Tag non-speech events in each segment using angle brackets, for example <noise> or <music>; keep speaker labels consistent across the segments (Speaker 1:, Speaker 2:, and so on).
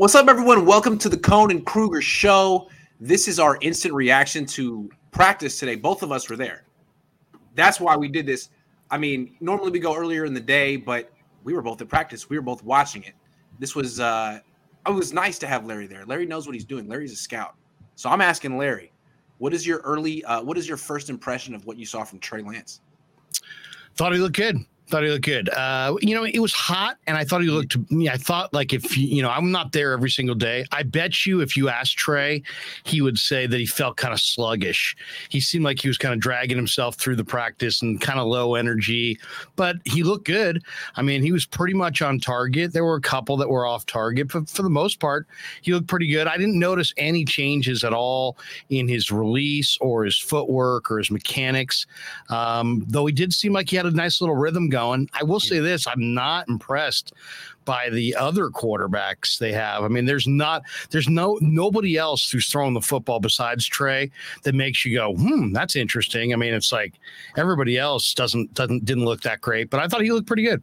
Speaker 1: What's up, everyone? Welcome to the Cohn and Krueger Show. This is our instant reaction to practice today. Both of us were there. That's why we did this. I mean, normally we go earlier in the day, but we were both at practice. We were both watching it. This was uh it was nice to have Larry there. Larry knows what he's doing. Larry's a scout. So I'm asking Larry, what is your early uh what is your first impression of what you saw from Trey Lance?
Speaker 2: Thought he looked good. Thought he looked good. Uh, you know, it was hot, and I thought he looked. I thought like if you know, I'm not there every single day. I bet you, if you asked Trey, he would say that he felt kind of sluggish. He seemed like he was kind of dragging himself through the practice and kind of low energy, but he looked good. I mean, he was pretty much on target. There were a couple that were off target, but for the most part, he looked pretty good. I didn't notice any changes at all in his release or his footwork or his mechanics. Um, though he did seem like he had a nice little rhythm going going. I will say this: I'm not impressed by the other quarterbacks they have. I mean, there's not, there's no nobody else who's throwing the football besides Trey that makes you go, hmm, that's interesting. I mean, it's like everybody else doesn't doesn't didn't look that great, but I thought he looked pretty good.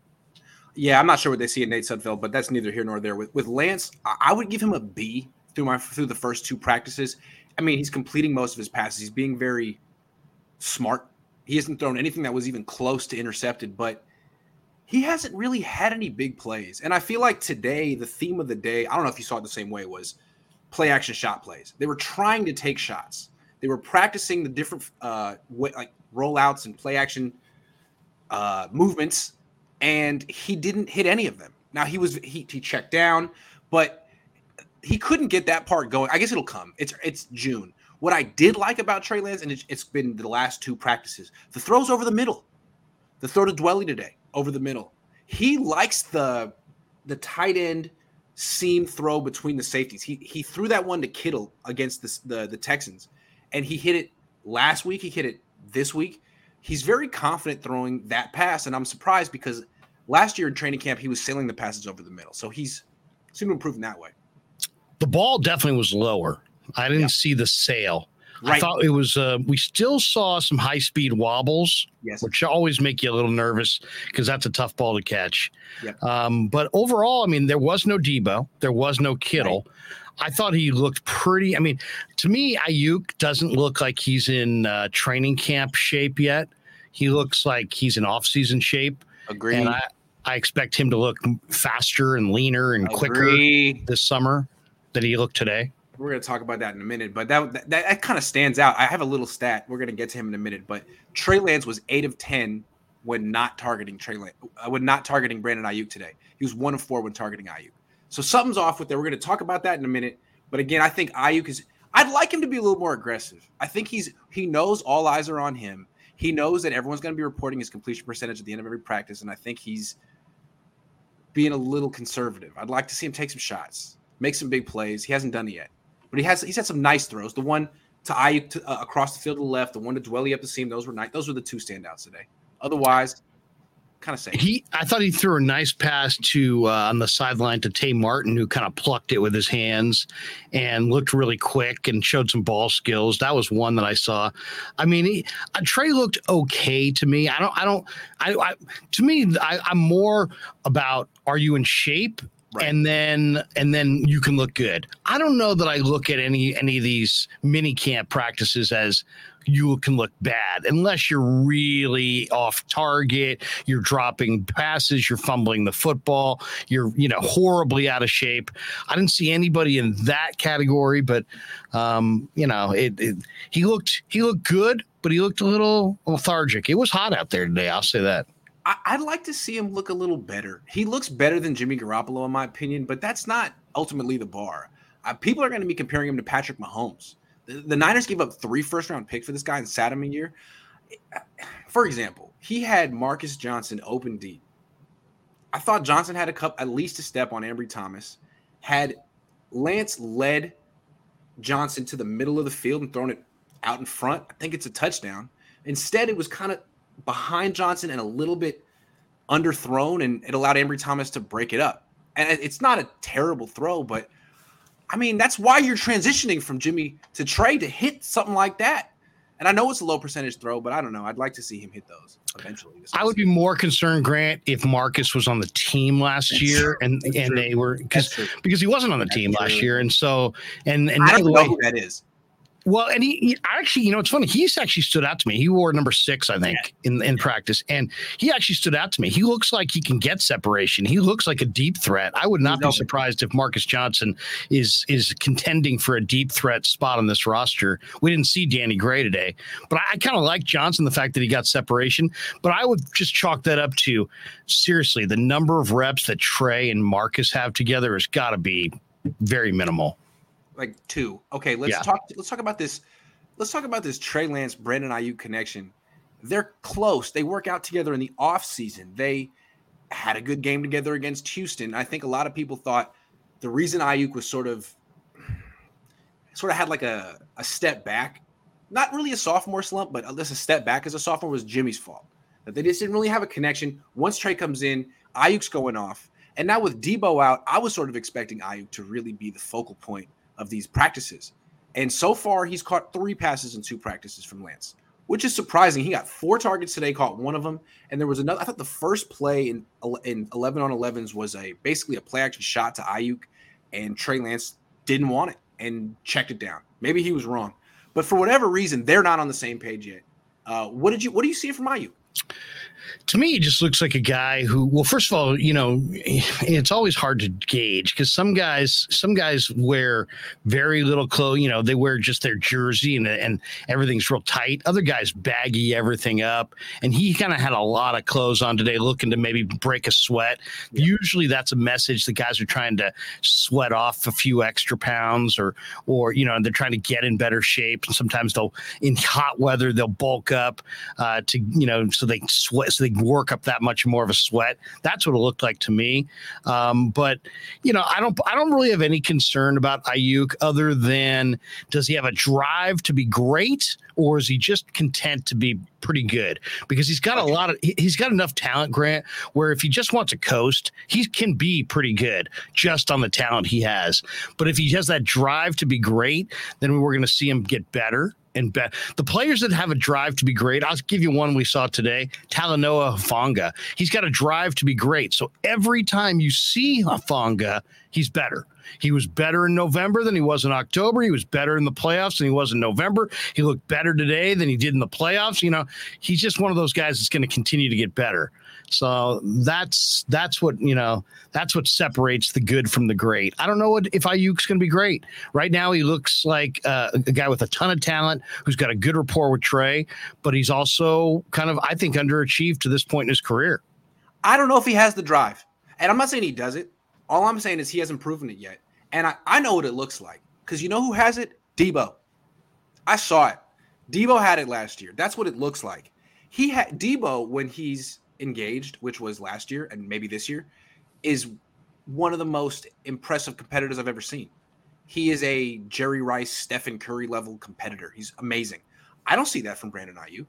Speaker 1: Yeah, I'm not sure what they see in Nate Sudfeld, but that's neither here nor there. With with Lance, I would give him a B through my through the first two practices. I mean, he's completing most of his passes. He's being very smart. He hasn't thrown anything that was even close to intercepted, but he hasn't really had any big plays. And I feel like today, the theme of the day, I don't know if you saw it the same way, was play action shot plays. They were trying to take shots. They were practicing the different uh like rollouts and play action uh movements, and he didn't hit any of them. Now he was he he checked down, but he couldn't get that part going. I guess it'll come. It's it's June. What I did like about Trey Lance, and it's, it's been the last two practices, the throws over the middle. The throw to Dwelley today over the middle. He likes the the tight end seam throw between the safeties. He he threw that one to Kittle against the, the, the Texans, and he hit it last week. He hit it this week. He's very confident throwing that pass, and I'm surprised because last year in training camp he was sailing the passes over the middle. So he's seemed to improve in that way.
Speaker 2: The ball definitely was lower. I didn't yeah. see the sail. Right. I thought it was. Uh, we still saw some high speed wobbles, yes. which always make you a little nervous because that's a tough ball to catch. Yep. Um, but overall, I mean, there was no Deebo, there was no Kittle. Right. I thought he looked pretty. I mean, to me, Aiyuk doesn't look like he's in uh, training camp shape yet. He looks like he's in off season shape.
Speaker 1: Agree.
Speaker 2: And I, I expect him to look faster and leaner and Agree. quicker this summer than he looked today
Speaker 1: we're going to talk about that in a minute, but that that, that kind of stands out. I have a little stat. We're going to get to him in a minute, but Trey Lance was eight of ten when not targeting Trey Lance, uh, when not targeting Brandon Aiyuk today. He was one of four when targeting Aiyuk. So something's off with that. We're going to talk about that in a minute. But again, I think Aiyuk is. I'd like him to be a little more aggressive. I think he's he knows all eyes are on him. He knows that everyone's going to be reporting his completion percentage at the end of every practice, and I think he's being a little conservative. I'd like to see him take some shots, make some big plays. He hasn't done it yet. But he has he's had some nice throws. The one to Aiyuk to, uh, across the field to the left, the one to Dwelley up the seam. Those were nice. Those were the two standouts today. Otherwise, kind of safe.
Speaker 2: He, I thought he threw a nice pass to uh, on the sideline to Tay Martin, who kind of plucked it with his hands and looked really quick and showed some ball skills. That was one that I saw. I mean, he, uh, Trey looked okay to me. I don't, I don't, I, I to me, I, I'm more about are you in shape Right. and then and then you can look good. I don't know that I look at any any of these mini camp practices as you can look bad unless you're really off target, you're dropping passes, you're fumbling the football, you're you know horribly out of shape. I didn't see anybody in that category, but um, you know, it, it he looked he looked good, but he looked a little lethargic. It was hot out there today, I'll say that.
Speaker 1: I, would like to see him look a little better. He looks better than Jimmy Garoppolo, in my opinion, but that's not ultimately the bar. Uh, people are going to be comparing him to Patrick Mahomes. The, the, Niners gave up three first round picks for this guy and sat him a year. For example, he had Marcus Johnson open deep. I thought Johnson had a cup at least a step on Ambry Thomas. Had Lance led Johnson to the middle of the field and thrown it out in front, I think it's a touchdown. Instead, it was kind of behind Johnson and a little bit underthrown, and it allowed Ambry Thomas to break it up. And it's not a terrible throw, but I mean, that's why you're transitioning from Jimmy to Trey to hit something like that. And I know it's a low percentage throw, but I don't know. I'd like to see him hit those eventually.
Speaker 2: I would be more concerned, Grant, if Marcus was on the team last That's year true. and That's and true. they were because because he wasn't on the That's team true. last year, and so and and
Speaker 1: I don't know way, who that is.
Speaker 2: Well, and he, he, actually, you know, it's funny. He's actually stood out to me. He wore number six, I think, yeah. in, in practice, and he actually stood out to me. He looks like he can get separation. He looks like a deep threat. I would not be surprised if Marcus Johnson is is contending for a deep threat spot on this roster. We didn't see Danny Gray today, but I, I kind of like Johnson the fact that he got separation. But I would just chalk that up to seriously the number of reps that Trey and Marcus have together has got to be very minimal
Speaker 1: like two. Okay, let's yeah. talk. Let's talk about this. Let's talk about this Trey Lance Brandon Aiyuk connection. They're close. They work out together in the off season. They had a good game together against Houston. I think a lot of people thought the reason Aiyuk was sort of sort of had like a, a step back, not really a sophomore slump, but just a step back as a sophomore was Jimmy's fault. That they just didn't really have a connection. Once Trey comes in, Aiyuk's going off. And now with Deebo out, I was sort of expecting Aiyuk to really be the focal point of these practices. And so far, he's caught three passes in two practices from Lance, which is surprising. He got four targets today, caught one of them, and there was another. I thought the first play in in eleven on 11s was a basically a play action shot to Aiyuk, and Trey Lance didn't want it and checked it down. Maybe he was wrong, but for whatever reason, they're not on the same page yet. Uh, what did you? What do you see from Aiyuk?
Speaker 2: To me, he just looks like a guy who, well, first of all, you know, it's always hard to gauge because some guys, some guys wear very little clothes. You know, they wear just their jersey and and everything's real tight. Other guys baggy everything up, and he kind of had a lot of clothes on today, looking to maybe break a sweat. Yeah. Usually, that's a message the guys are trying to sweat off a few extra pounds, or or you know, they're trying to get in better shape. And sometimes they'll, in hot weather, they'll bulk up uh, to you know, so they can sweat so they work up that much more of a sweat. That's what it looked like to me. Um, but you know, I don't I don't really have any concern about Aiyuk other than does he have a drive to be great or is he just content to be pretty good? Because he's got a lot of he's got enough talent, Grant, where if he just wants to coast, he can be pretty good just on the talent he has. But if he has that drive to be great, then we're going to see him get better and bet the players that have a drive to be great. I'll give you one we saw today, Talanoa Hufanga. He's got a drive to be great. So every time you see Hufanga, he's better. He was better in November than he was in October. He was better in the playoffs than he was in November. He looked better today than he did in the playoffs. You know, he's just one of those guys that's going to continue to get better. So that's that's what you know. That's what separates the good from the great. I don't know what, if Aiyuk's going to be great. Right now, he looks like uh, a guy with a ton of talent who's got a good rapport with Trey, but he's also kind of, I think, underachieved to this point in his career.
Speaker 1: I don't know if he has the drive, and I'm not saying he does it. All I'm saying is he hasn't proven it yet, and I, I know what it looks like because you know who has it? Deebo. I saw it. Deebo had it last year. That's what it looks like. He had Deebo when he's engaged, which was last year and maybe this year, is one of the most impressive competitors I've ever seen. He is a Jerry Rice, Stephen Curry level competitor. He's amazing. I don't see that from Brandon Aiyuk.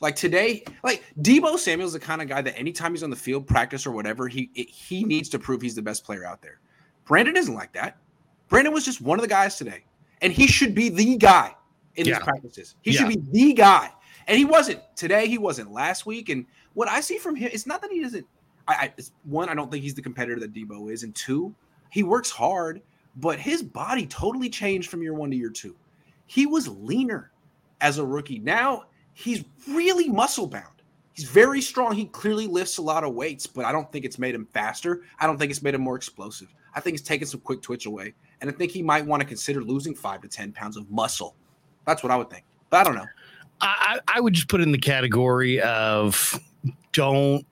Speaker 1: Like today, like Deebo Samuel's the kind of guy that anytime he's on the field, practice or whatever, he it, he needs to prove he's the best player out there. Brandon isn't like that. Brandon was just one of the guys today, and he should be the guy in yeah. these practices. He yeah. should be the guy, and he wasn't today. He wasn't last week, and what I see from him, it's not that he doesn't. I, I one, I don't think he's the competitor that Deebo is, and two, he works hard, but his body totally changed from year one to year two. He was leaner as a rookie. Now he's really muscle bound. He's very strong. He clearly lifts a lot of weights, but I don't think it's made him faster. I don't think it's made him more explosive. I think it's taken some quick twitch away. And I think he might want to consider losing five to 10 pounds of muscle. That's what I would think. But I don't know.
Speaker 2: I, I would just put in the category of don't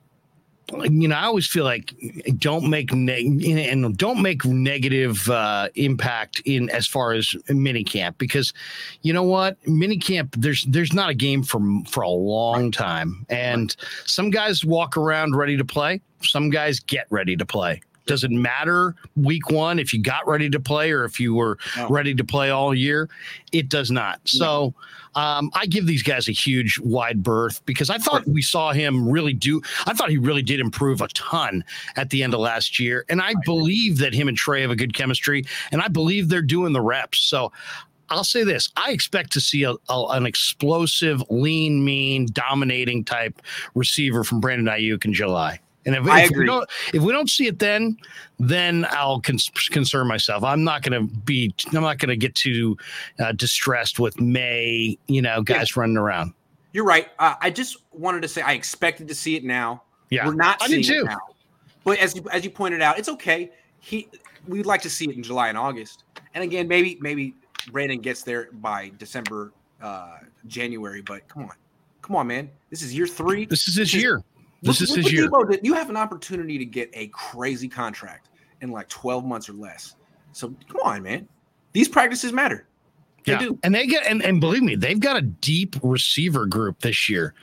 Speaker 2: you know, I always feel like don't make ne- and don't make negative uh, impact in as far as minicamp because you know what? Minicamp there's there's not a game for for a long time. And some guys walk around ready to play. Some guys get ready to play does it matter week one if you got ready to play or if you were oh. ready to play all year? It does not. So um, I give these guys a huge wide berth because I thought we saw him really do. I thought he really did improve a ton at the end of last year. And I believe that him and Trey have a good chemistry and I believe they're doing the reps. So I'll say this: I expect to see a, a, an explosive, lean, mean, dominating type receiver from Brandon Aiyuk in July. And if,
Speaker 1: I
Speaker 2: if
Speaker 1: agree.
Speaker 2: we don't if we don't see it then, then I'll cons- concern myself. I'm not going to be. I'm not going to get too uh, distressed with May. You know, guys running around.
Speaker 1: You're right. Uh, I just wanted to say I expected to see it now.
Speaker 2: Yeah,
Speaker 1: We're not
Speaker 2: I
Speaker 1: seeing
Speaker 2: did too.
Speaker 1: it now. But as you, as you pointed out, it's okay. He we'd like to see it in July and August. And again, maybe maybe Brandon gets there by December, uh, January. But come on, come on, man. This is year three.
Speaker 2: This is his
Speaker 1: This is-
Speaker 2: year. This
Speaker 1: Look-
Speaker 2: is
Speaker 1: look
Speaker 2: his year.
Speaker 1: Deebo did. You have an opportunity to get a crazy contract in like 12 months or less. So come on, man. These practices matter. They
Speaker 2: yeah,
Speaker 1: do.
Speaker 2: and they get and, and believe me, they've got a deep receiver group this year.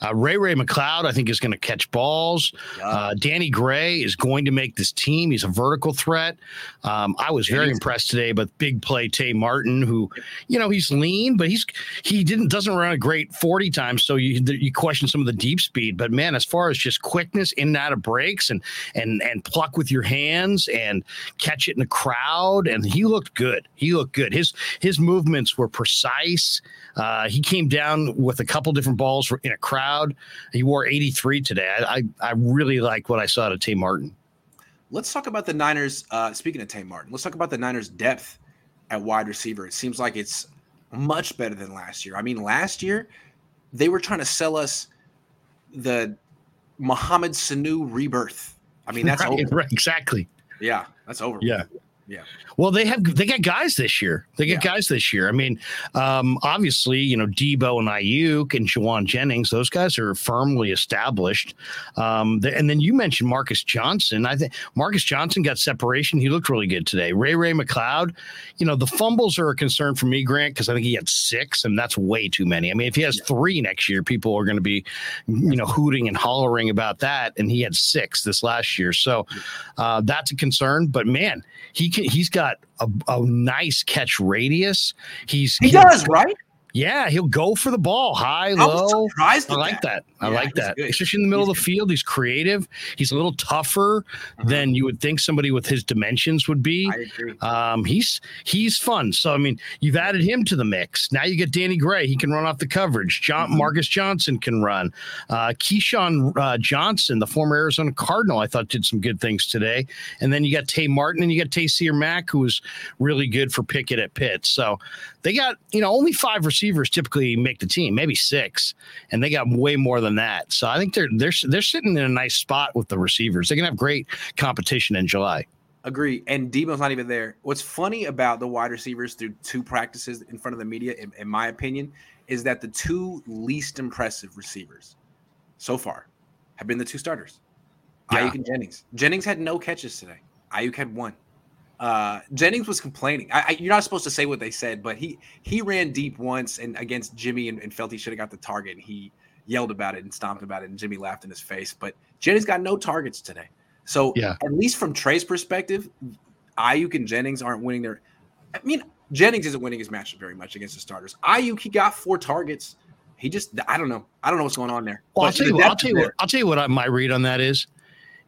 Speaker 2: Uh, Ray Ray McCloud, I think, is going to catch balls. Uh, Danny Gray is going to make this team. He's a vertical threat. Um, I was very impressed today with big play Tay Martin, who, you know, he's lean, but he's he didn't doesn't run a great forty times, so you you question some of the deep speed. But man, as far as just quickness in and out of breaks and and and pluck with your hands and catch it in the crowd, and he looked good. He looked good. His his movements were precise. Uh, he came down with a couple different balls in a crowd. He wore 83 today. I I, I really like what I saw to Tay Martin.
Speaker 1: Let's talk about the Niners. Uh, speaking of Tay Martin, let's talk about the Niners' depth at wide receiver. It seems like it's much better than last year. I mean, last year they were trying to sell us the Mohamed Sanu rebirth. I mean, that's <laughs>
Speaker 2: right,
Speaker 1: over.
Speaker 2: right, exactly.
Speaker 1: Yeah, that's over.
Speaker 2: Yeah.
Speaker 1: Yeah.
Speaker 2: Well, they have they got guys this year. They get guys this year. I mean, um, obviously, you know, Deebo and Aiyuk and Jauan Jennings, those guys are firmly established. Um, the, and then you mentioned Marcus Johnson. I think Marcus Johnson got separation. He looked really good today. Ray Ray McCloud, you know, the fumbles are a concern for me, Grant, because I think he had six, and that's way too many. I mean, if he has three next year, people are going to be, you know, hooting and hollering about that. And he had six this last year, so uh, that's a concern. But man, he can, he's got a, a nice catch radius. He's
Speaker 1: He does, right?
Speaker 2: Yeah, he'll go for the ball high,
Speaker 1: I
Speaker 2: low. I like that. I
Speaker 1: Yeah,
Speaker 2: like that.
Speaker 1: good.
Speaker 2: Especially in the middle
Speaker 1: He's
Speaker 2: of the field. He's creative. He's a little tougher
Speaker 1: Uh-huh.
Speaker 2: than you would think somebody with his dimensions would be.
Speaker 1: I agree.
Speaker 2: Um, he's he's fun. So I mean, you've added him to the mix. Now you get Danny Gray. He can run off the coverage. John
Speaker 1: Mhm.
Speaker 2: Marcus Johnson can run. Uh, KeeSean uh, Johnson, the former Arizona Cardinal, I thought did some good things today. And then you got Tay Martin and you got Taysir Mack, who was really good for Pickett at Pitt. So they got you know only five receivers typically make the team, maybe six, and they got way more than that. So I think they're they're they're sitting in a nice spot with the receivers. They can have great competition in July.
Speaker 1: Agree. And Deebo's not even there. What's funny about the wide receivers through two practices in front of the media, in, in my opinion, is that the two least impressive receivers so far have been the two starters,
Speaker 2: Yeah.
Speaker 1: Aiyuk and Jennings. Jennings had no catches today. Aiyuk had one. Uh, Jennings was complaining. I, I, you're not supposed to say what they said, but he he ran deep once and against Jimmy and, and felt he should have got the target. And he yelled about it and stomped about it, and Jimmy laughed in his face. But Jennings got no targets today. So
Speaker 2: Yeah.
Speaker 1: at least from Trey's perspective, Aiyuk and Jennings aren't winning their. I mean, Jennings isn't winning his matchup very much against the starters. Aiyuk, he got four targets. He just, I don't know. I don't know what's going on there.
Speaker 2: Well, I'll tell
Speaker 1: the
Speaker 2: you what. I'll tell you what. I'll tell you what I, my read on that is,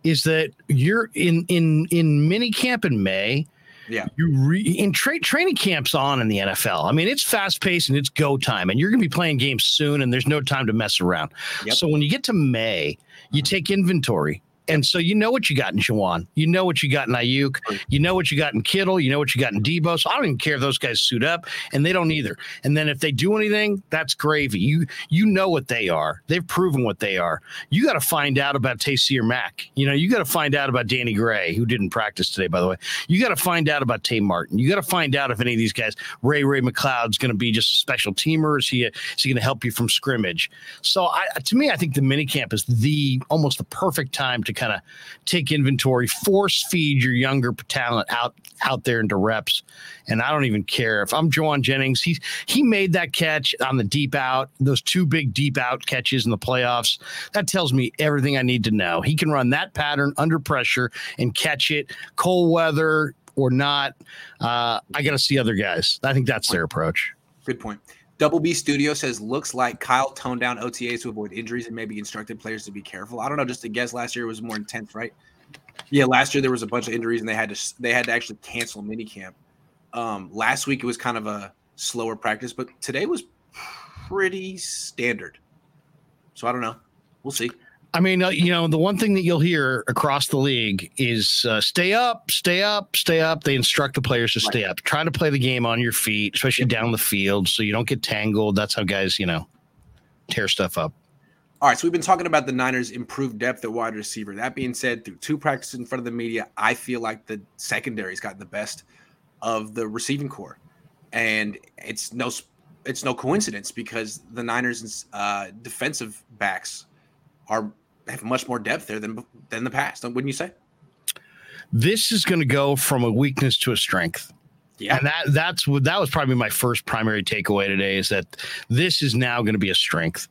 Speaker 2: is that you're in in in mini camp in May.
Speaker 1: Yeah.
Speaker 2: You re, in tra- training camps on in the NFL. I mean, it's fast paced and it's go time, and you're going to be playing games soon, and there's no time to mess around.
Speaker 1: Yep.
Speaker 2: So when you get to May, you mm-hmm. take inventory. And so you know what you got in Jauan. You know what you got in Aiyuk. You know what you got in Kittle. You know what you got in Deebo. So I don't even care if those guys suit up, and they don't either. And then if they do anything, that's gravy. You you know what they are. They've proven what they are. You got to find out about Taysir Mack. You know, you got to find out about Danny Gray, who didn't practice today, by the way. You got to find out about Tay Martin. You got to find out if any of these guys, Ray Ray McCloud's going to be just a special teamer. Is he is he going to help you from scrimmage? So I, to me, I think the minicamp is the almost the perfect time to kind of take inventory, force feed your younger talent out out there into reps. And I don't even care if I'm Jauan Jennings. He he made that catch on the deep out, those two big deep out catches in the playoffs. That tells me everything I need to know. He can run that pattern under pressure and catch it, cold weather or not. Uh, I got to see other guys. I think that's their approach.
Speaker 1: Good point. Double B Studio says looks like Kyle toned down OTAs to avoid injuries and maybe instructed players to be careful. I don't know, just a guess. Last year was more intense, right? Yeah, last year there was a bunch of injuries and they had to they had to actually cancel minicamp. Um, last week it was kind of a slower practice, but today was pretty standard. So I don't know. We'll see.
Speaker 2: I mean, uh, you know, the one thing that you'll hear across the league is uh, stay up, stay up, stay up. They instruct the players to stay right. up. Try to play the game on your feet, especially down the field, so you don't get tangled. That's how guys, you know, tear stuff up.
Speaker 1: All right, so we've been talking about the Niners' improved depth at wide receiver. That being said, through two practices in front of the media, I feel like the secondary's got the best of the receiving core, and it's no it's no coincidence because the Niners' uh, defensive backs are have much more depth there than than the past. Wouldn't you say?
Speaker 2: This is going to go from a weakness to a strength. Yeah, and that that's what that was probably my first primary takeaway today is that this is now going to be a strength.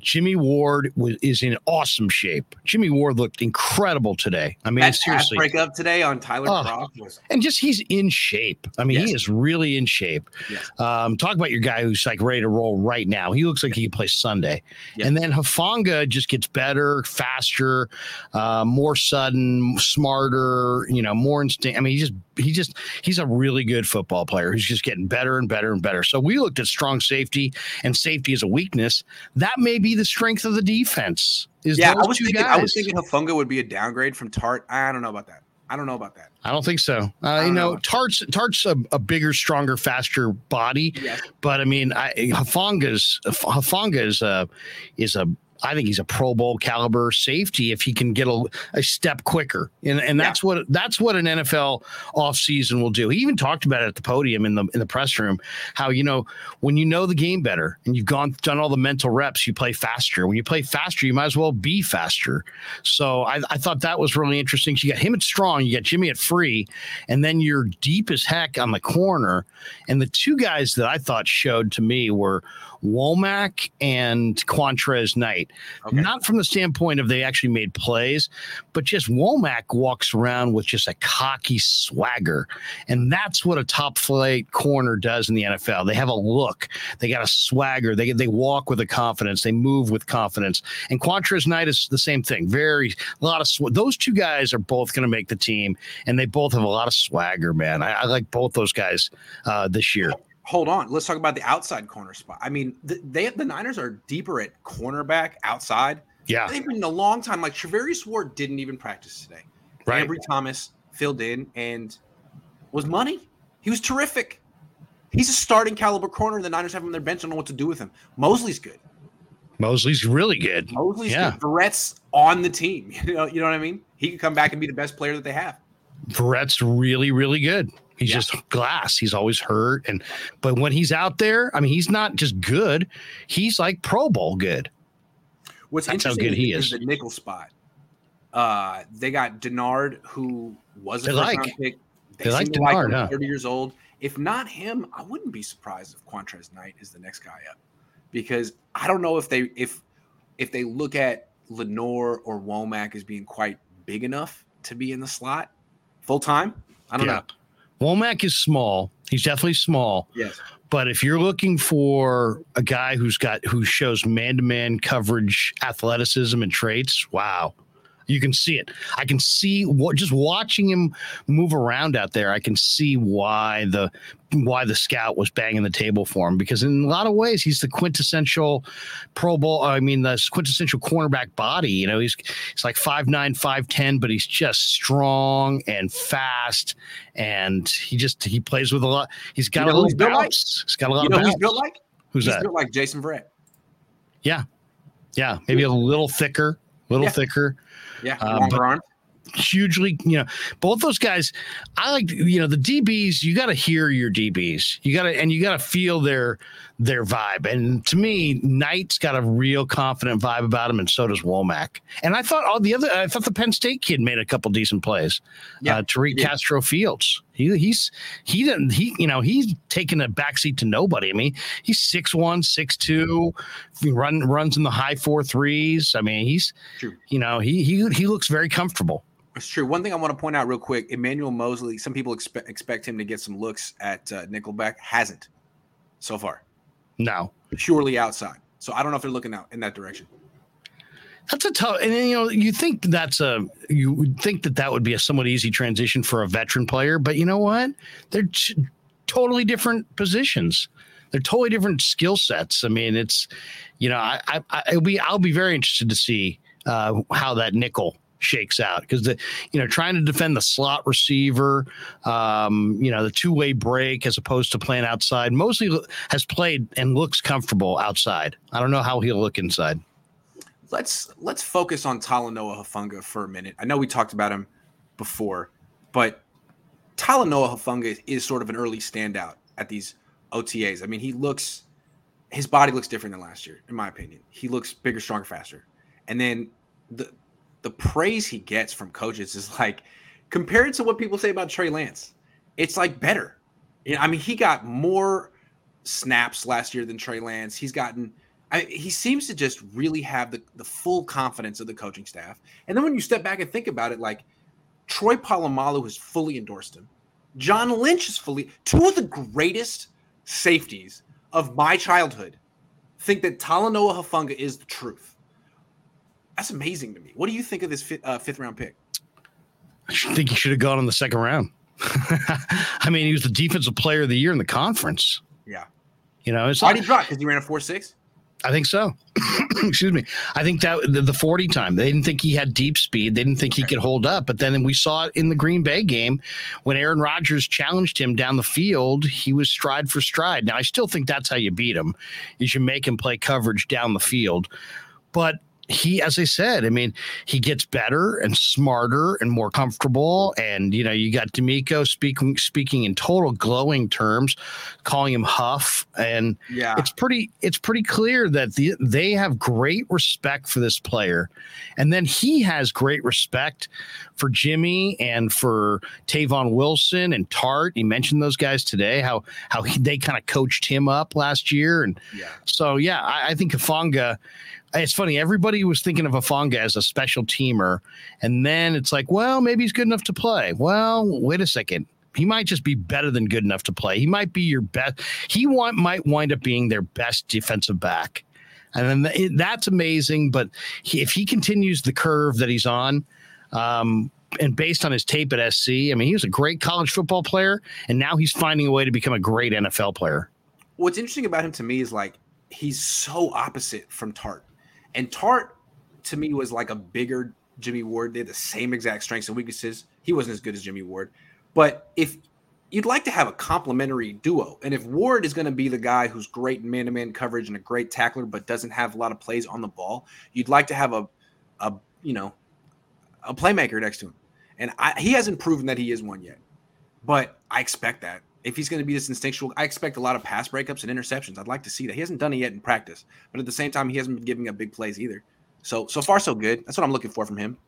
Speaker 2: Jimmy Ward was, is in awesome shape. Jimmy Ward looked incredible today. I mean, that seriously,
Speaker 1: break up today on Tyler oh, Kroft was,
Speaker 2: and just he's in shape. I mean, yes. he is really in shape. Yes. Um, talk about your guy who's like ready to roll right now. He looks like he can play Sunday, yes. and then Hufanga just gets better, faster, uh, more sudden, smarter. You know, more instinct. I mean, he just he just he's a really good football player who's just getting better and better and better. So we looked at strong safety and safety as a weakness. That may be the strength of the defense.
Speaker 1: Is yeah, I was thinking guys. I was thinking Hufanga would be a downgrade from Tartt. I don't know about that. I don't know about that.
Speaker 2: I don't think so. Uh, you know, know, Tart's Tartt's a, a, bigger, stronger, faster body, yes. but I mean, I, Hufanga's Hufanga is a is a I think he's a Pro Bowl caliber safety if he can get a, a step quicker. And and that's yeah. what that's what an NFL offseason will do. He even talked about it at the podium in the in the press room, how you know, when you know the game better and you've gone done all the mental reps, you play faster. When you play faster, you might as well be faster. So I, I thought that was really interesting. So you got him at strong, you got Jimmy at free, and then you're deep as heck on the corner. And the two guys that I thought showed to me were Womack and Qwuantrezz Knight. Okay. Not from the standpoint of they actually made plays, but just Womack walks around with just a cocky swagger. And that's what a top flight corner does in the NFL. They have a look, they got a swagger, they, they walk with a confidence, they move with confidence. And Qwuantrezz Knight is the same thing. Very, a lot of, sw- those two guys are both going to make the team, and they both have a lot of swagger, man. I, I like both those guys uh, this year
Speaker 1: hold on. Let's talk about the outside corner spot. I mean, the, they the Niners are deeper at cornerback outside.
Speaker 2: Yeah,
Speaker 1: they've been a long time. Like Charvarius Ward didn't even practice today. Right. Ambry Thomas filled in and was money. He was terrific. He's a starting caliber corner. The Niners have him on their bench. I don't know what to do with him. Moseley's good.
Speaker 2: Moseley's really good.
Speaker 1: Moseley's yeah. good. On the team. <laughs> You know, you know what I mean? He could come back and be the best player that they have.
Speaker 2: Verrett's really, really good. He's yeah. just glass. He's always hurt. And but when he's out there, I mean, he's not just good. He's like Pro Bowl good.
Speaker 1: What's That's interesting how good he is, is the nickel spot. Uh, they got Dennard, who was a
Speaker 2: they
Speaker 1: first
Speaker 2: like. round
Speaker 1: pick.
Speaker 2: They, they like Dennard,
Speaker 1: like
Speaker 2: huh?
Speaker 1: 30 years old. If not him, I wouldn't be surprised if Qwuantrezz Knight is the next guy up. Because I don't know if they if if they look at Lenoir or Womack as being quite big enough to be in the slot full time. I don't yeah. know.
Speaker 2: Womack is small. He's definitely small.
Speaker 1: Yes.
Speaker 2: But if you're looking for a guy who's got who shows man-to-man coverage, athleticism, and traits, wow, you can see it. I can see what just watching him move around out there. I can see why the why the scout was banging the table for him because in a lot of ways he's the quintessential Pro Bowl. I mean, the quintessential cornerback body. You know, he's he's like five nine, five ten, but he's just strong and fast, and he just he plays with a lot. He's got you know a little bounce. Like? He's got a lot.
Speaker 1: You
Speaker 2: know,
Speaker 1: of he's built like.
Speaker 2: Who's that?
Speaker 1: he's
Speaker 2: that?
Speaker 1: Built like Jason Verrett.
Speaker 2: Yeah, yeah, maybe a little thicker, a little
Speaker 1: yeah.
Speaker 2: thicker.
Speaker 1: Yeah, uh, arm.
Speaker 2: Hugely, you know, both those guys. I like, you know, the DBs. You got to hear your DBs. You got to, and you got to feel their their vibe. And to me, Knight's got a real confident vibe about him, and so does Womack. And I thought all the other, I thought the Penn State kid made a couple decent plays. Yeah, uh, Tariq Castro Fields. He he's he didn't he you know he's taking a backseat to nobody. I mean he's six one six two, run runs in the high four threes. I mean he's True. you know he he he looks very comfortable.
Speaker 1: It's true. One thing I want to point out real quick: Emmanuel Moseley. Some people expect expect him to get some looks at uh, Nickelback. Hasn't so far.
Speaker 2: No,
Speaker 1: purely outside. So I don't know if they're looking out in that direction.
Speaker 2: That's a tough, and you know, you think that's a, you would think that that would be a somewhat easy transition for a veteran player, but you know what? They're totally different positions. They're totally different skill sets. I mean, it's you know, I, I, I'll be I'll be very interested to see uh, how that nickel shakes out because the you know trying to defend the slot receiver um you know the two-way break as opposed to playing outside mostly has played and looks comfortable outside i don't know how he'll look inside
Speaker 1: let's let's focus on talanoa hufanga for a minute i know we talked about him before but talanoa hufanga is sort of an early standout at these otas i mean he looks his body looks different than last year in my opinion he looks bigger stronger faster and then the the praise he gets from coaches is like compared to what people say about Trey Lance, it's like better. I mean, he got more snaps last year than Trey Lance. He's gotten I, he seems to just really have the, the full confidence of the coaching staff. And then when you step back and think about it, like Troy Polamalu has fully endorsed him. John Lynch is fully two of the greatest safeties of my childhood think that Talanoa Hufanga is the truth. That's amazing to me. What do you think of this fifth, uh, fifth round pick?
Speaker 2: I think he should have gone in the second round. <laughs> I mean, he was the defensive player of the year in the conference.
Speaker 1: Yeah.
Speaker 2: You know,
Speaker 1: it's why did he drop? Because he ran a four six.
Speaker 2: I think so. <coughs> Excuse me. I think that the, the, 40 time, they didn't think he had deep speed. They didn't think okay. he could hold up. But then we saw it in the Green Bay game when Aaron Rodgers challenged him down the field. He was stride for stride. Now, I still think that's how you beat him, is you make him play coverage down the field. But he, as I said, I mean, he gets better and smarter and more comfortable. And you know, you got DeMeco speaking speaking in total glowing terms, calling him Huff, and yeah, it's pretty it's pretty clear that the, they have great respect for this player, and then he has great respect for Jimmy and for Tavon Wilson and Tartt. He mentioned those guys today, how how he, they kind of coached him up last year, and yeah. so yeah, I, I think Hufanga it's funny. Everybody was thinking of Hufanga as a special teamer, and then it's like, well, maybe he's good enough to play. Well, wait a second. He might just be better than good enough to play. He might be your best. He want, might wind up being their best defensive back, and then th- that's amazing. But he, if he continues the curve that he's on, um, and based on his tape at SC, I mean, he was a great college football player, and now he's finding a way to become a great NFL player.
Speaker 1: What's interesting about him to me is like he's so opposite from Tartt. And Tartt to me was like a bigger Jimmy Ward. They had the same exact strengths and weaknesses. He wasn't as good as Jimmy Ward. But if you'd like to have a complementary duo, and if Ward is going to be the guy who's great in man-to-man coverage and a great tackler, but doesn't have a lot of plays on the ball, you'd like to have a, a you know, a playmaker next to him. And I, he hasn't proven that he is one yet, but I expect that if he's going to be this instinctual, I expect a lot of pass breakups and interceptions. I'd like to see that. He hasn't done it yet in practice, but at the same time, he hasn't been giving up big plays either. So so far so good. That's what I'm looking for from him.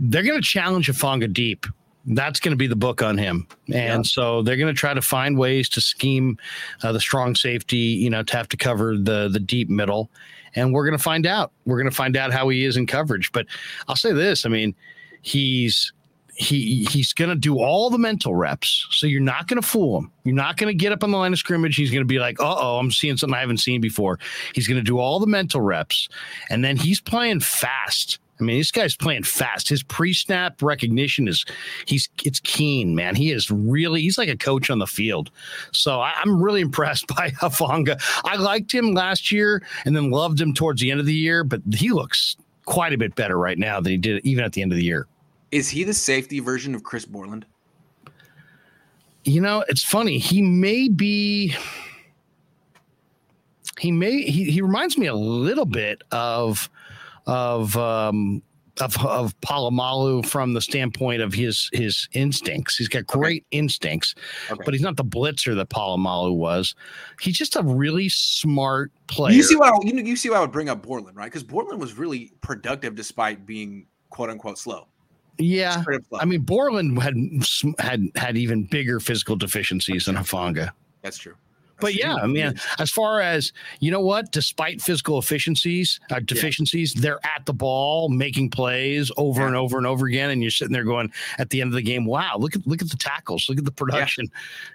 Speaker 2: They're going to challenge Hufanga deep. That's going to be the book on him, and yeah. so they're going to try to find ways to scheme uh, the strong safety. You know, to have to cover the the deep middle, and we're going to find out. We're going to find out how he is in coverage. But I'll say this: I mean, he's he he's going to do all the mental reps. So you're not going to fool him. You're not going to get up on the line of scrimmage. He's going to be like, "Uh oh, I'm seeing something I haven't seen before." He's going to do all the mental reps, and then he's playing fast. I mean, this guy's playing fast. His pre-snap recognition is he's it's keen, man. He is really he's like a coach on the field. So I, am really <laughs> impressed by Hufanga. I liked him last year and then loved him towards the end of the year, but he looks quite a bit better right now than he did even at the end of the year.
Speaker 1: Is he the safety version of Chris Borland?
Speaker 2: You know, it's funny. He may be. He may. He, he reminds me a little bit of of um, of of Polamalu from the standpoint of his his instincts. He's got great okay. instincts, okay. but he's not the blitzer that Polamalu was. He's just a really smart player.
Speaker 1: You see why you, know, you see why I would bring up Borland, right? Because Borland was really productive despite being quote unquote slow.
Speaker 2: Yeah, I mean Borland had had had even bigger physical deficiencies than Hufanga.
Speaker 1: That's true.
Speaker 2: But yeah, I mean, as far as you know, what despite physical efficiencies, uh, deficiencies, yeah. they're at the ball making plays over yeah. and over and over again, and you're sitting there going at the end of the game, "Wow, look at look at the tackles, look at the production."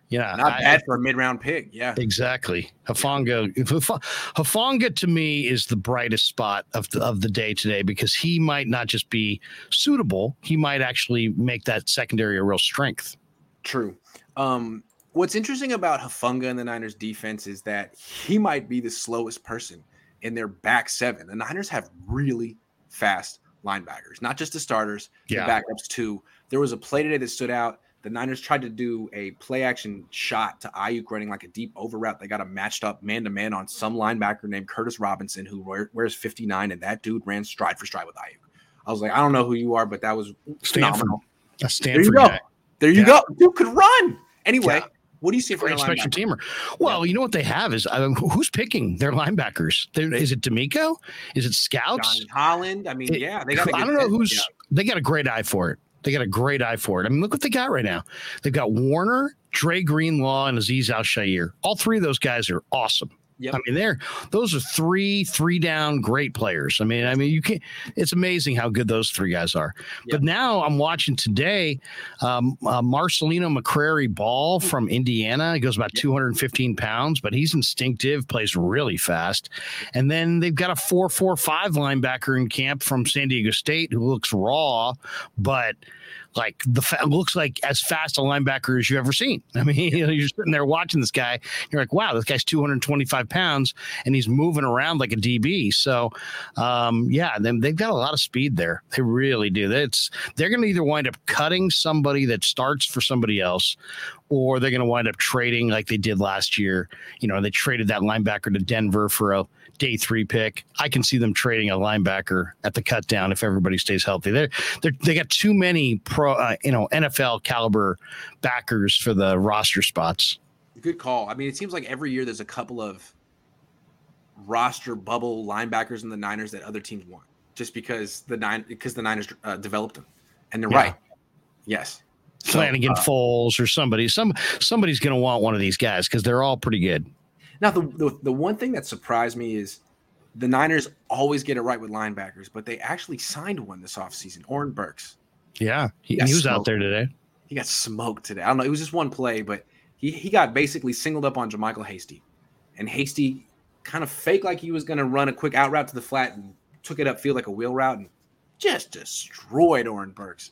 Speaker 2: Yeah,
Speaker 1: yeah not I, bad for a mid round pick. Yeah,
Speaker 2: exactly. Hufanga, Hufanga to me is the brightest spot of the, of the day today because he might not just be suitable, he might actually make that secondary a real strength.
Speaker 1: True. Um, What's interesting about Hufanga and the Niners defense is that he might be the slowest person in their back seven. The Niners have really fast linebackers, not just the starters, yeah. the backups too. There was a play today that stood out. The Niners tried to do a play action shot to Aiyuk running like a deep over route. They got a matched up man to man on some linebacker named Curtis Robinson, who wears 59, and that dude ran stride for stride with Aiyuk. I was like, I don't know who you are, but that was
Speaker 2: Stanford.
Speaker 1: phenomenal.
Speaker 2: A Stanford
Speaker 1: there you go.
Speaker 2: Guy.
Speaker 1: There you yeah. go. Dude could run. Anyway, yeah. What do you see for
Speaker 2: a special teamer? Well, yeah. you know what they have is uh, who's picking their linebackers? They're, is it DeMeco? Is it Scouts?
Speaker 1: Johnny Holland. I mean, it, yeah, they got.
Speaker 2: I don't know who's. They got a great eye for it. They got a great eye for it. I mean, look what they got right now. They've got Warner, Dre Greenlaw, and Aziz Al All three of those guys are awesome. Yep. I mean, they're those are three three down great players. I mean, I mean, you can't. It's amazing how good those three guys are. Yep. But now I'm watching today, um, uh, Marcelino McCrary Ball from Indiana. He goes about yep. 215 pounds, but he's instinctive, plays really fast. And then they've got a four four five linebacker in camp from San Diego State who looks raw, but like the fa- looks like as fast a linebacker as you've ever seen. I mean, <laughs> you know, you're sitting there watching this guy, you're like, wow, this guy's 225 pounds and he's moving around like a DB. So, um, yeah, then they've got a lot of speed there. They really do. That's they're going to either wind up cutting somebody that starts for somebody else, or they're going to wind up trading like they did last year. You know, they traded that linebacker to Denver for a day three pick. I can see them trading a linebacker at the cut down if everybody stays healthy. They're, they're they got too many pro, uh, you know, NFL caliber backers for the roster spots.
Speaker 1: Good call. I mean, it seems like every year there's a couple of roster bubble linebackers in the Niners that other teams want, just because the nine because the Niners uh, developed them, and they're yeah. right. Yes.
Speaker 2: Flanagan, so, uh, Foles, or somebody. Some somebody's going to want one of these guys because they're all pretty good.
Speaker 1: Now, the, the, the one thing that surprised me is the Niners always get it right with linebackers, but they actually signed one this offseason, Oren Burks.
Speaker 2: Yeah, he, he, he was out there today.
Speaker 1: He got smoked today. I don't know. It was just one play, but he, he got basically singled up on JaMycal Hasty. And Hasty kind of faked like he was going to run a quick out route to the flat and took it up upfield like a wheel route and just destroyed Oren Burks.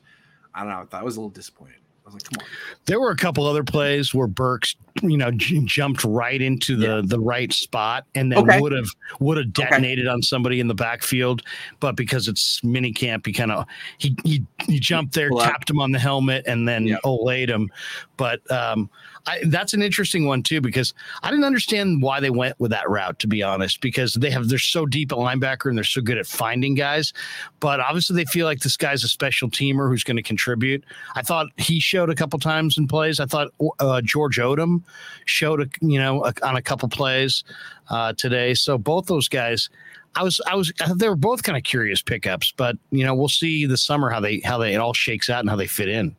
Speaker 1: I don't know. I thought I was a little disappointed I was like, come on.
Speaker 2: There were a couple other plays where Burks, you know, j- jumped right into the yeah. the right spot and then would have would have detonated okay. on somebody in the backfield, but because it's mini camp, he kind of he, he he jumped there, tapped him on the helmet, and then yeah. olayed him. But um, I, that's an interesting one too because I didn't understand why they went with that route to be honest because they have they're so deep at linebacker and they're so good at finding guys, but obviously they feel like this guy's a special teamer who's going to contribute. I thought he showed a couple times in plays. I thought uh, George Odum showed a, you know a, on a couple plays uh, today. So both those guys. I was, I was, they were both kind of curious pickups, but you know, we'll see the summer how they, how they, it all shakes out and how they fit in.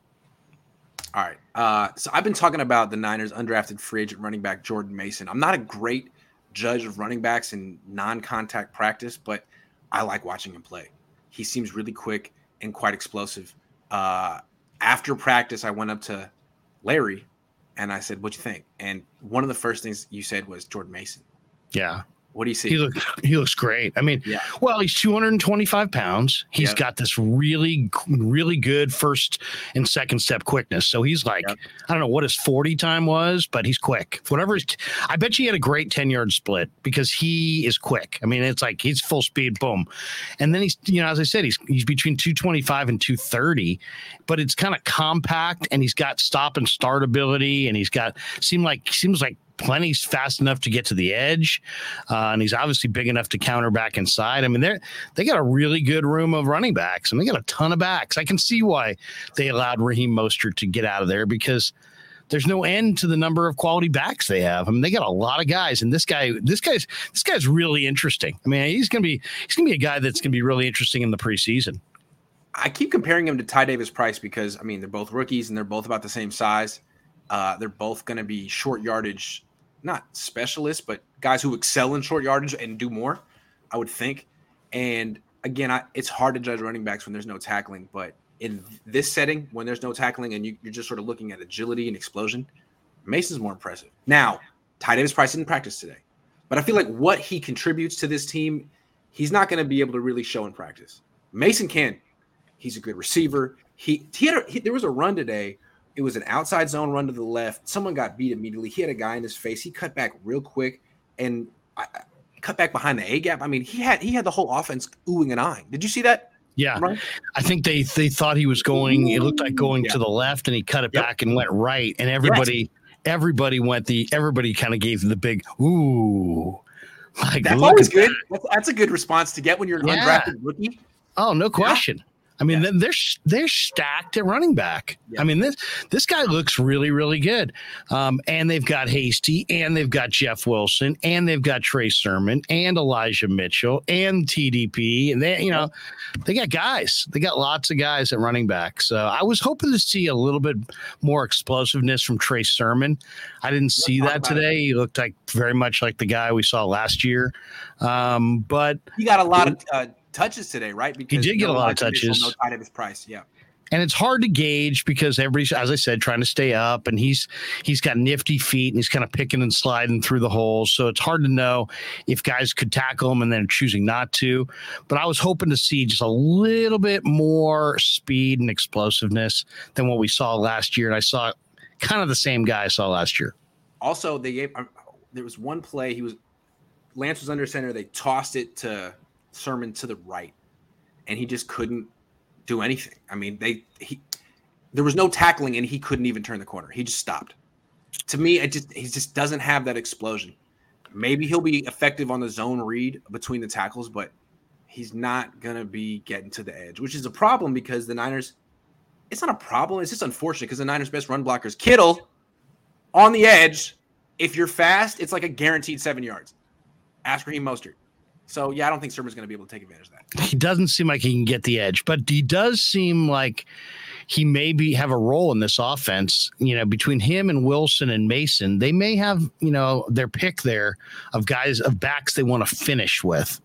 Speaker 1: All right. Uh, so I've been talking about the Niners undrafted free agent running back Jordan Mason. I'm not a great judge of running backs in non-contact practice, but I like watching him play. He seems really quick and quite explosive. Uh, after practice, I went up to Larry and I said, "What you think?" And one of the first things you said was Jordan Mason.
Speaker 2: Yeah,
Speaker 1: what do you see?
Speaker 2: He looks <laughs> he looks great. I mean, yeah. well, he's 225 pounds. He's got this really, really good first and second step quickness. So he's like, I don't know what his 40 time was, but he's quick. Whatever his, I bet you he had a great 10 yard split because he is quick. I mean, it's like he's full speed, boom. And then he's, you know, as I said, he's he's between 225 and 230, but it's kind of compact and he's got stop and start ability and he's got seem like seems like plenty's fast enough to get to the edge, uh, and he's obviously big enough to counter back inside. I mean, they they got a really good room of running backs, and they got a ton of backs. I can see why they allowed Raheem Mostert to get out of there because there's no end to the number of quality backs they have. I mean, they got a lot of guys, and this guy, this guy's, this guy's really interesting. I mean, he's gonna be, he's gonna be a guy that's gonna be really interesting in the preseason.
Speaker 1: I keep comparing him to Ty Davis Price because I mean they're both rookies and they're both about the same size. Uh, they're both going to be short yardage not specialists, but guys who excel in short yardage and do more, I would think. And again, I, it's hard to judge running backs when there's no tackling, but in this setting, when there's no tackling and you, are just sort of looking at agility and explosion, Mason's more impressive. Now, Ty Davis Price didn't practice today, but I feel like what he contributes to this team, he's not going to be able to really show in practice. Mason can. He's a good receiver. He he had a, he, there was a run today It was an outside zone run to the left. Someone got beat immediately. He had a guy in his face. He cut back real quick and I, cut back behind the A gap. I mean, he had he had the whole offense oohing and eyeing. Did you see that?
Speaker 2: Yeah, right? I think they they thought he was going. It looked like going yeah. to the left, and he cut it yep. back and went right. And everybody, yes. everybody went the. Everybody kind of gave the big ooh.
Speaker 1: Like, that's always good. That. That's, that's, a good response to get when you're an yeah. undrafted rookie.
Speaker 2: Oh, no question. I mean, yeah. they're they're stacked at running back. Yeah. I mean this this guy looks really really good, um, and they've got Hasty, and they've got Jeff Wilson, and they've got Trey Sermon, and Elijah Mitchell, and TDP, and they you know they got guys. They got lots of guys at running back. So I was hoping to see a little bit more explosiveness from Trey Sermon. I didn't see that today. It. He looked like very much like the guy we saw last year, um, but
Speaker 1: he got a lot of. Uh, touches today, right?
Speaker 2: Because he did get a lot of touches.
Speaker 1: No tied of his price, yeah.
Speaker 2: And it's hard to gauge because everybody's, as I said, trying to stay up, and he's he's got nifty feet, and he's kind of picking and sliding through the holes. So it's hard to know if guys could tackle him and then choosing not to. But I was hoping to see just a little bit more speed and explosiveness than what we saw last year, and I saw kind of the same guy I saw last year.
Speaker 1: Also, they gave um, there was one play he was Lance was under center. They tossed it to Sermon to the right, and he just couldn't do anything. I mean, they he there was no tackling, and he couldn't even turn the corner. He just stopped. To me, it just he just doesn't have that explosion. Maybe he'll be effective on the zone read between the tackles, but he's not gonna be getting to the edge, which is a problem because the Niners. It's not a problem. It's just unfortunate because the Niners' best run blockers, Kittle, on the edge. If you're fast, it's like a guaranteed seven yards. Ask Raheem Mostert. So yeah, I don't think Sermon's going to be able to take advantage of that.
Speaker 2: He doesn't seem like he can get the edge, but he does seem like he may be have a role in this offense. You know, between him and Wilson and Mason, they may have you know their pick there of guys of backs they want to finish with.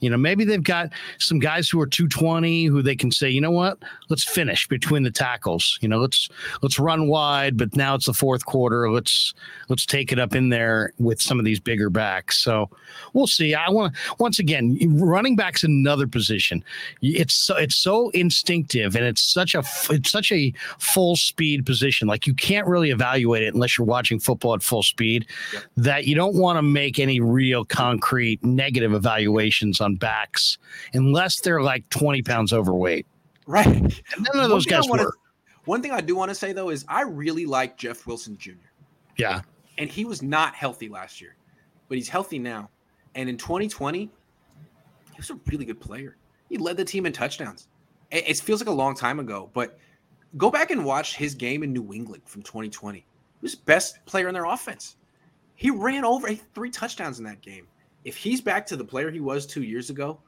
Speaker 2: You know, maybe they've got some guys who are 220 who they can say, you know what, let's finish between the tackles. You know, let's let's run wide, but now it's the fourth quarter. Let's let's take it up in there with some of these bigger backs. So we'll see. I want to once again, running back's in another position. It's so it's so instinctive and it's such a it's such a full speed position. Like you can't really evaluate it unless you're watching football at full speed. Yep. That you don't want to make any real concrete negative evaluations on backs unless they're like 20 pounds overweight.
Speaker 1: Right.
Speaker 2: And none of those guys wanna, were.
Speaker 1: One thing I do want to say though is I really like Jeff Wilson Jr.
Speaker 2: Yeah.
Speaker 1: And he was not healthy last year, but he's healthy now. And in 2020, he was a really good player. He led the team in touchdowns. It, feels like a long time ago, but go back and watch his game in New England from 2020. He was the best player in their offense. He ran over three touchdowns in that game if he's back to the player he was two years ago,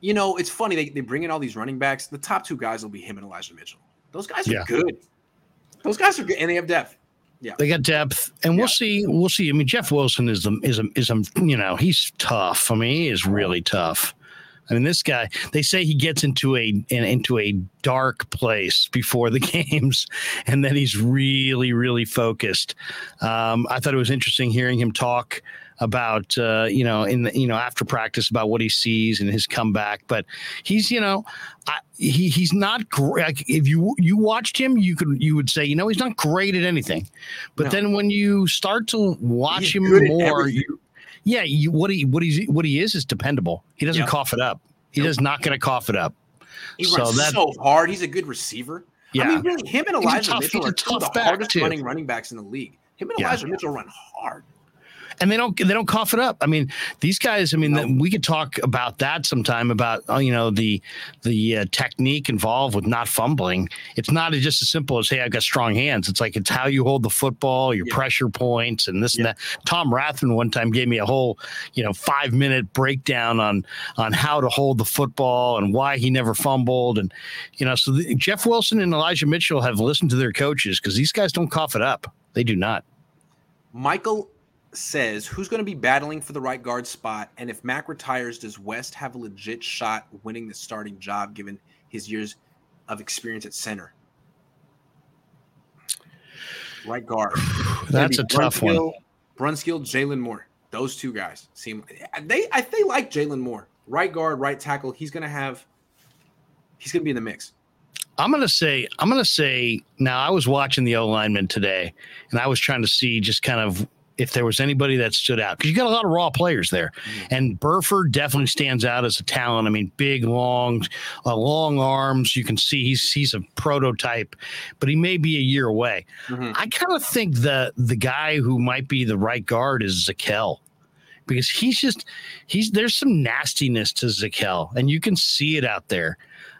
Speaker 1: you know, it's funny. They, they bring in all these running backs. The top two guys will be him and Elijah Mitchell. Those guys are yeah. good. Those guys are good, and they have depth. Yeah,
Speaker 2: they got depth, and we'll see. We'll see. I mean, Jeff Wilson is the is a is a you know he's tough. I mean, he is really tough. I mean, this guy. They say he gets into a in, into a dark place before the <laughs> games, and then he's really really focused. Um, I thought it was interesting hearing him talk about uh, you know in the, you know after practice about what he sees and his comeback. But he's you know I, he he's not great. If you you watched him, you could you would say you know he's not great at anything. But no. then when you start to watch he's him more, you, yeah, you, what he what he what he is is dependable. He doesn't yep. cough it up. He nope. does not going to cough it up.
Speaker 1: He so runs that, so hard. He's a good receiver. Yeah. I mean, really, him and Elijah tough, Mitchell are two of the hardest too. running running backs in the league. Him and Elijah yeah. Mitchell run hard
Speaker 2: and they don't they don't cough it up. I mean, these guys. I mean, no. we could talk about that sometime about uh, you know the the uh, technique involved with not fumbling. It's not just as simple as hey, I've got strong hands. It's like it's how you hold the football, your yeah. pressure points, and this yeah. and that. Tom Rathman one time gave me a whole you know five minute breakdown on on how to hold the football and why he never fumbled, and you know so the, Jeff Wilson and Elijah Mitchell have listened to their coaches because these guys don't cough it up. They do not.
Speaker 1: Michael says who's going to be battling for the right guard spot, and if Mack retires, does West have a legit shot winning the starting job given his years of experience at center? Right guard. <sighs>
Speaker 2: That's a tough one.
Speaker 1: Brunskill, Jaylon Moore. Those two guys seem they I they like Jaylon Moore. Right guard, right tackle. He's gonna have he's gonna be in the mix.
Speaker 2: I'm gonna say I'm gonna say now I was watching the O lineman today and I was trying to see just kind of if there was anybody that stood out because you got a lot of raw players there, mm-hmm. and Burford definitely stands out as a talent. I mean, big, long, uh, long arms. You can see he's he's a prototype, but he may be a year away. Mm-hmm. I kind of think the the guy who might be the right guard is Zakelj because he's just he's there's some nastiness to Zakelj, and you can see it out there.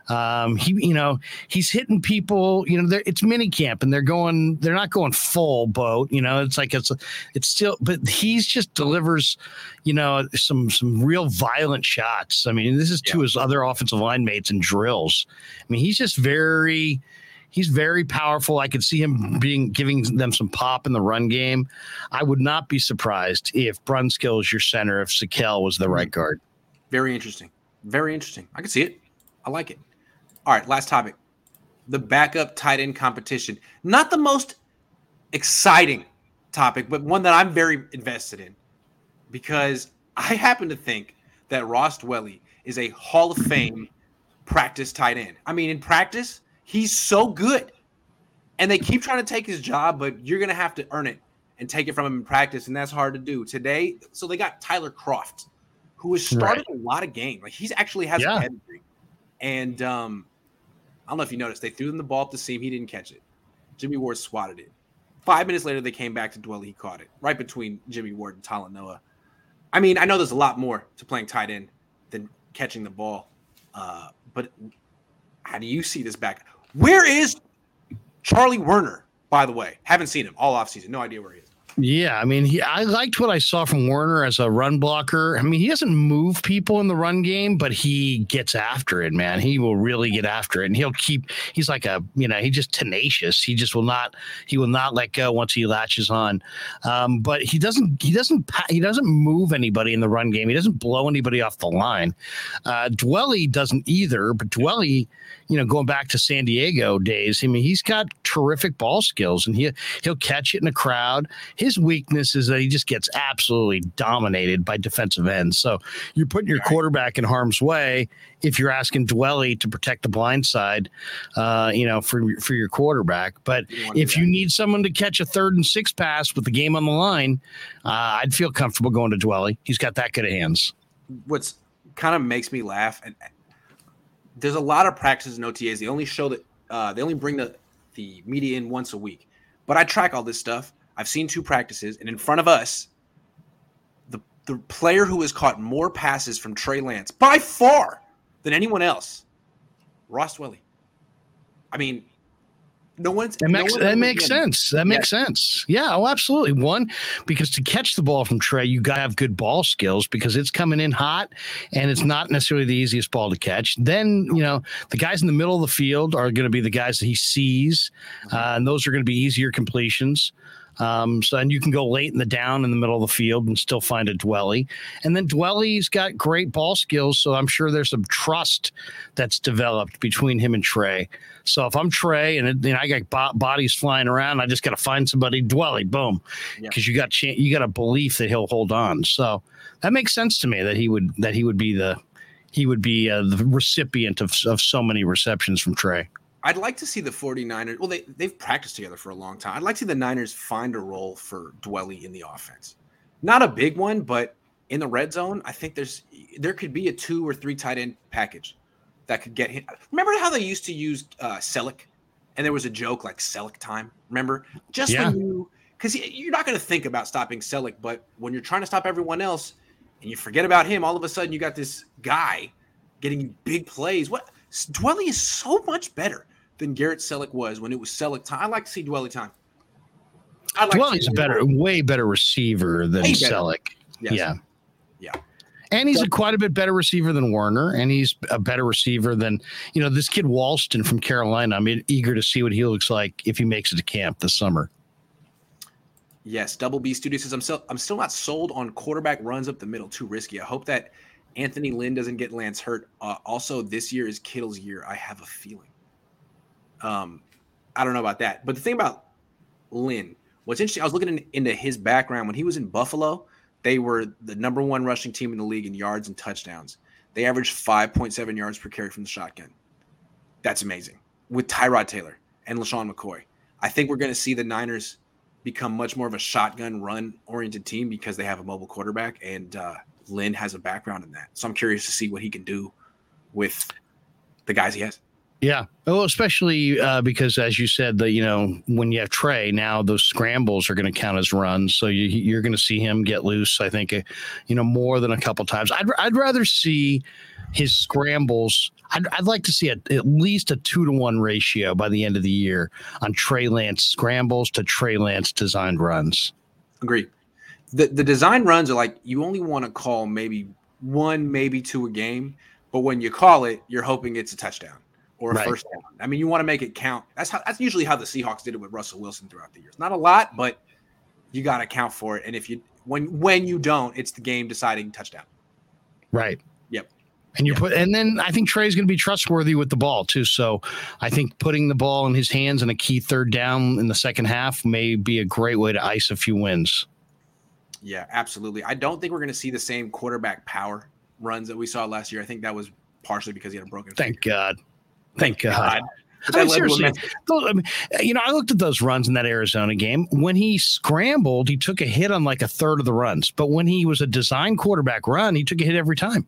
Speaker 2: Um, he, you know, he's hitting people. You know, it's mini camp, and they're going. They're not going full boat. You know, it's like it's it's still, but he's just delivers. You know, some some real violent shots. I mean, this is yeah. to his other offensive line mates and drills. I mean, he's just very. He's very powerful. I could see him being giving them some pop in the run game. I would not be surprised if Brunskill is your center if Zakelj was the mm-hmm. right guard.
Speaker 1: Very interesting. Very interesting. I can see it. I like it. All right, last topic. The backup tight end competition. Not the most exciting topic, but one that I'm very invested in because I happen to think that Ross Dwelley is a Hall of Fame practice tight end. I mean, in practice, he's so good. And they keep trying to take his job, but you're going to have to earn it and take it from him in practice. And that's hard to do. Today, so they got Tyler Kroft, who has started right. a lot of games. Like he's actually has yeah. a pedigree. And um, I don't know if you noticed, they threw him the ball up the seam. He didn't catch it. Jimmy Ward swatted it. Five minutes later, they came back to Dwelley. He caught it right between Jimmy Ward and Talanoa. I mean, I know there's a lot more to playing tight end than catching the ball. Uh, but how do you see this back? Where is Charlie Woerner, by the way? Haven't seen him all offseason. No idea where he is.
Speaker 2: Yeah, I mean, he, I liked what I saw from Woerner as a run blocker. I mean, he doesn't move people in the run game, but he gets after it, man. He will really get after it, and he'll keep. He's like a, you know, he's just tenacious. He just will not. He will not let go once he latches on. Um, but he doesn't. He doesn't. He doesn't move anybody in the run game. He doesn't blow anybody off the line. Uh, Dwelley doesn't either. But Dwelley, you know, going back to San Diego days, I mean, he's got terrific ball skills, and he he'll catch it in a crowd. His his weakness is that he just gets absolutely dominated by defensive ends. So you're putting your quarterback in harm's way if you're asking Dwelley to protect the blind side, uh, you know, for for your quarterback. But if you need someone to catch a third and six pass with the game on the line, uh, I'd feel comfortable going to Dwelley. He's got that good of hands.
Speaker 1: What's kind of makes me laugh, and there's a lot of practices in OTAs. They only show that uh, they only bring the the media in once a week. But I track all this stuff. I've seen two practices, and in front of us, the the player who has caught more passes from Trey Lance by far than anyone else, Ross Dwelley. I mean, no one's
Speaker 2: that makes
Speaker 1: no
Speaker 2: that makes sense. That makes sense. Yeah, oh, absolutely. One, because to catch the ball from Trey, you gotta have good ball skills because it's coming in hot and it's not necessarily the easiest ball to catch. Then, you know, the guys in the middle of the field are going to be the guys that he sees, uh, and those are going to be easier completions. Um, so and you can go late in the down in the middle of the field and still find a Dwelley. And then Dwelley's got great ball skills, so I'm sure there's some trust that's developed between him and Trey. So if I'm Trey and you know, I got bodies flying around, I just got to find somebody Dwelley, boom, because yeah. you got you got a belief that he'll hold on. So that makes sense to me that he would that he would be the he would be uh, the recipient of, of so many receptions from Trey.
Speaker 1: I'd like to see the 49ers. Well, they, they've practiced together for a long time. I'd like to see the Niners find a role for Dwelley in the offense. Not a big one, but in the red zone, I think there's there could be a two or three tight end package that could get him. Remember how they used to use uh, Celek, and there was a joke like Celek time. Remember, just yeah. when you because you're not going to think about stopping Celek, but when you're trying to stop everyone else and you forget about him, all of a sudden you got this guy getting big plays. What Dwelley is so much better than Garrett Celek was when it was Celek time. I like to see Dwelley time.
Speaker 2: Like Dwelley's a better, way better receiver than way Celek. Yes. Yeah.
Speaker 1: Yeah.
Speaker 2: And he's a quite a bit better receiver than Woerner, and he's a better receiver than you know this kid Walston from Carolina. I'm eager to see what he looks like if he makes it to camp this summer.
Speaker 1: Yes, Double B Studio says I'm still I'm still not sold on quarterback runs up the middle. Too risky. I hope that Anthony Lynn doesn't get Lance hurt. Uh, also, this year is Kittle's year. I have a feeling. Um, I don't know about that, but the thing about Lynn, what's interesting, I was looking in, into his background when he was in Buffalo. They were the number one rushing team in the league in yards and touchdowns. They averaged 5.7 yards per carry from the shotgun. That's amazing. with Tyrod Taylor and LeSean McCoy. I think we're going to see the Niners become much more of a shotgun run oriented team because they have a mobile quarterback and uh, Lynn has a background in that. So I'm curious to see what he can do with the guys he has.
Speaker 2: Yeah. Well, especially uh, because, as you said, that you know when you have Trey now, those scrambles are going to count as runs, so you, are going to see him get loose. I think, uh, you know, more than a couple times. I'd I'd rather see his scrambles. I'd, I'd like to see a, at least a two to one ratio by the end of the year on Trey Lance scrambles to Trey Lance designed runs.
Speaker 1: Agree. The the design runs are like you only want to call maybe one, maybe two a game, but when you call it, you're hoping it's a touchdown or a right. first down. I mean, you want to make it count. That's how that's usually how the Seahawks did it with Russell Wilson throughout the years. Not a lot, but you got to count for it. And if you when when you don't, it's the game deciding touchdown.
Speaker 2: Right.
Speaker 1: Yep.
Speaker 2: And you yep. put and then I think Trey's going to be trustworthy with the ball too. So I think putting the ball in his hands in a key third down in the second half may be a great way to ice a few wins.
Speaker 1: Yeah, absolutely. I don't think we're going to see the same quarterback power runs that we saw last year. I think that was partially because he had a broken.
Speaker 2: Thank finger. God. Thank God. I mean, seriously, those, I mean, you know, I looked at those runs in that Arizona game. When he scrambled, he took a hit on like a third of the runs. But when he was a design quarterback run, he took a hit every time.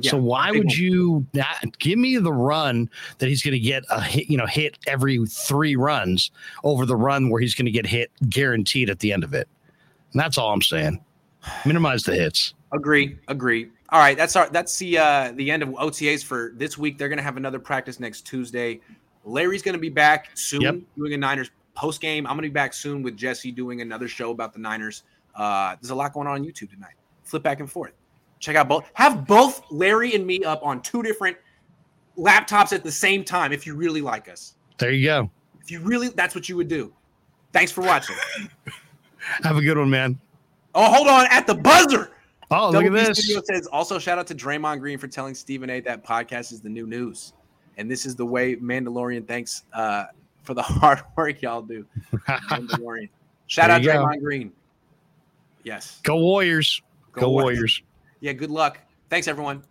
Speaker 2: Yeah, so why would you not give me the run that he's going to get a hit, you know, hit every three runs over the run where he's going to get hit guaranteed at the end of it? And that's all I'm saying. Minimize the hits.
Speaker 1: Agree. Agree. All right, that's our that's the uh the end of OTAs for this week. They're gonna have another practice next Tuesday. Larry's gonna be back soon yep. doing a Niners post game. I'm gonna be back soon with Jesse doing another show about the Niners. Uh, there's a lot going on on YouTube tonight. Flip back and forth. Check out both. Have both Larry and me up on two different laptops at the same time if you really like us.
Speaker 2: There you go.
Speaker 1: If you really, that's what you would do. Thanks for watching. <laughs>
Speaker 2: Have a good one, man.
Speaker 1: Oh, hold on. At the buzzer.
Speaker 2: Oh, Double look at this.
Speaker 1: Studio says also shout out to Draymond Green for telling Stephen A that podcast is the new news. And this is the way Mandalorian thanks uh, for the <laughs> hard work y'all do. Mandalorian. <laughs> Shout out Draymond go. Green. Yes.
Speaker 2: Go Warriors. Go, go Warriors.
Speaker 1: Yeah, good luck. Thanks, everyone.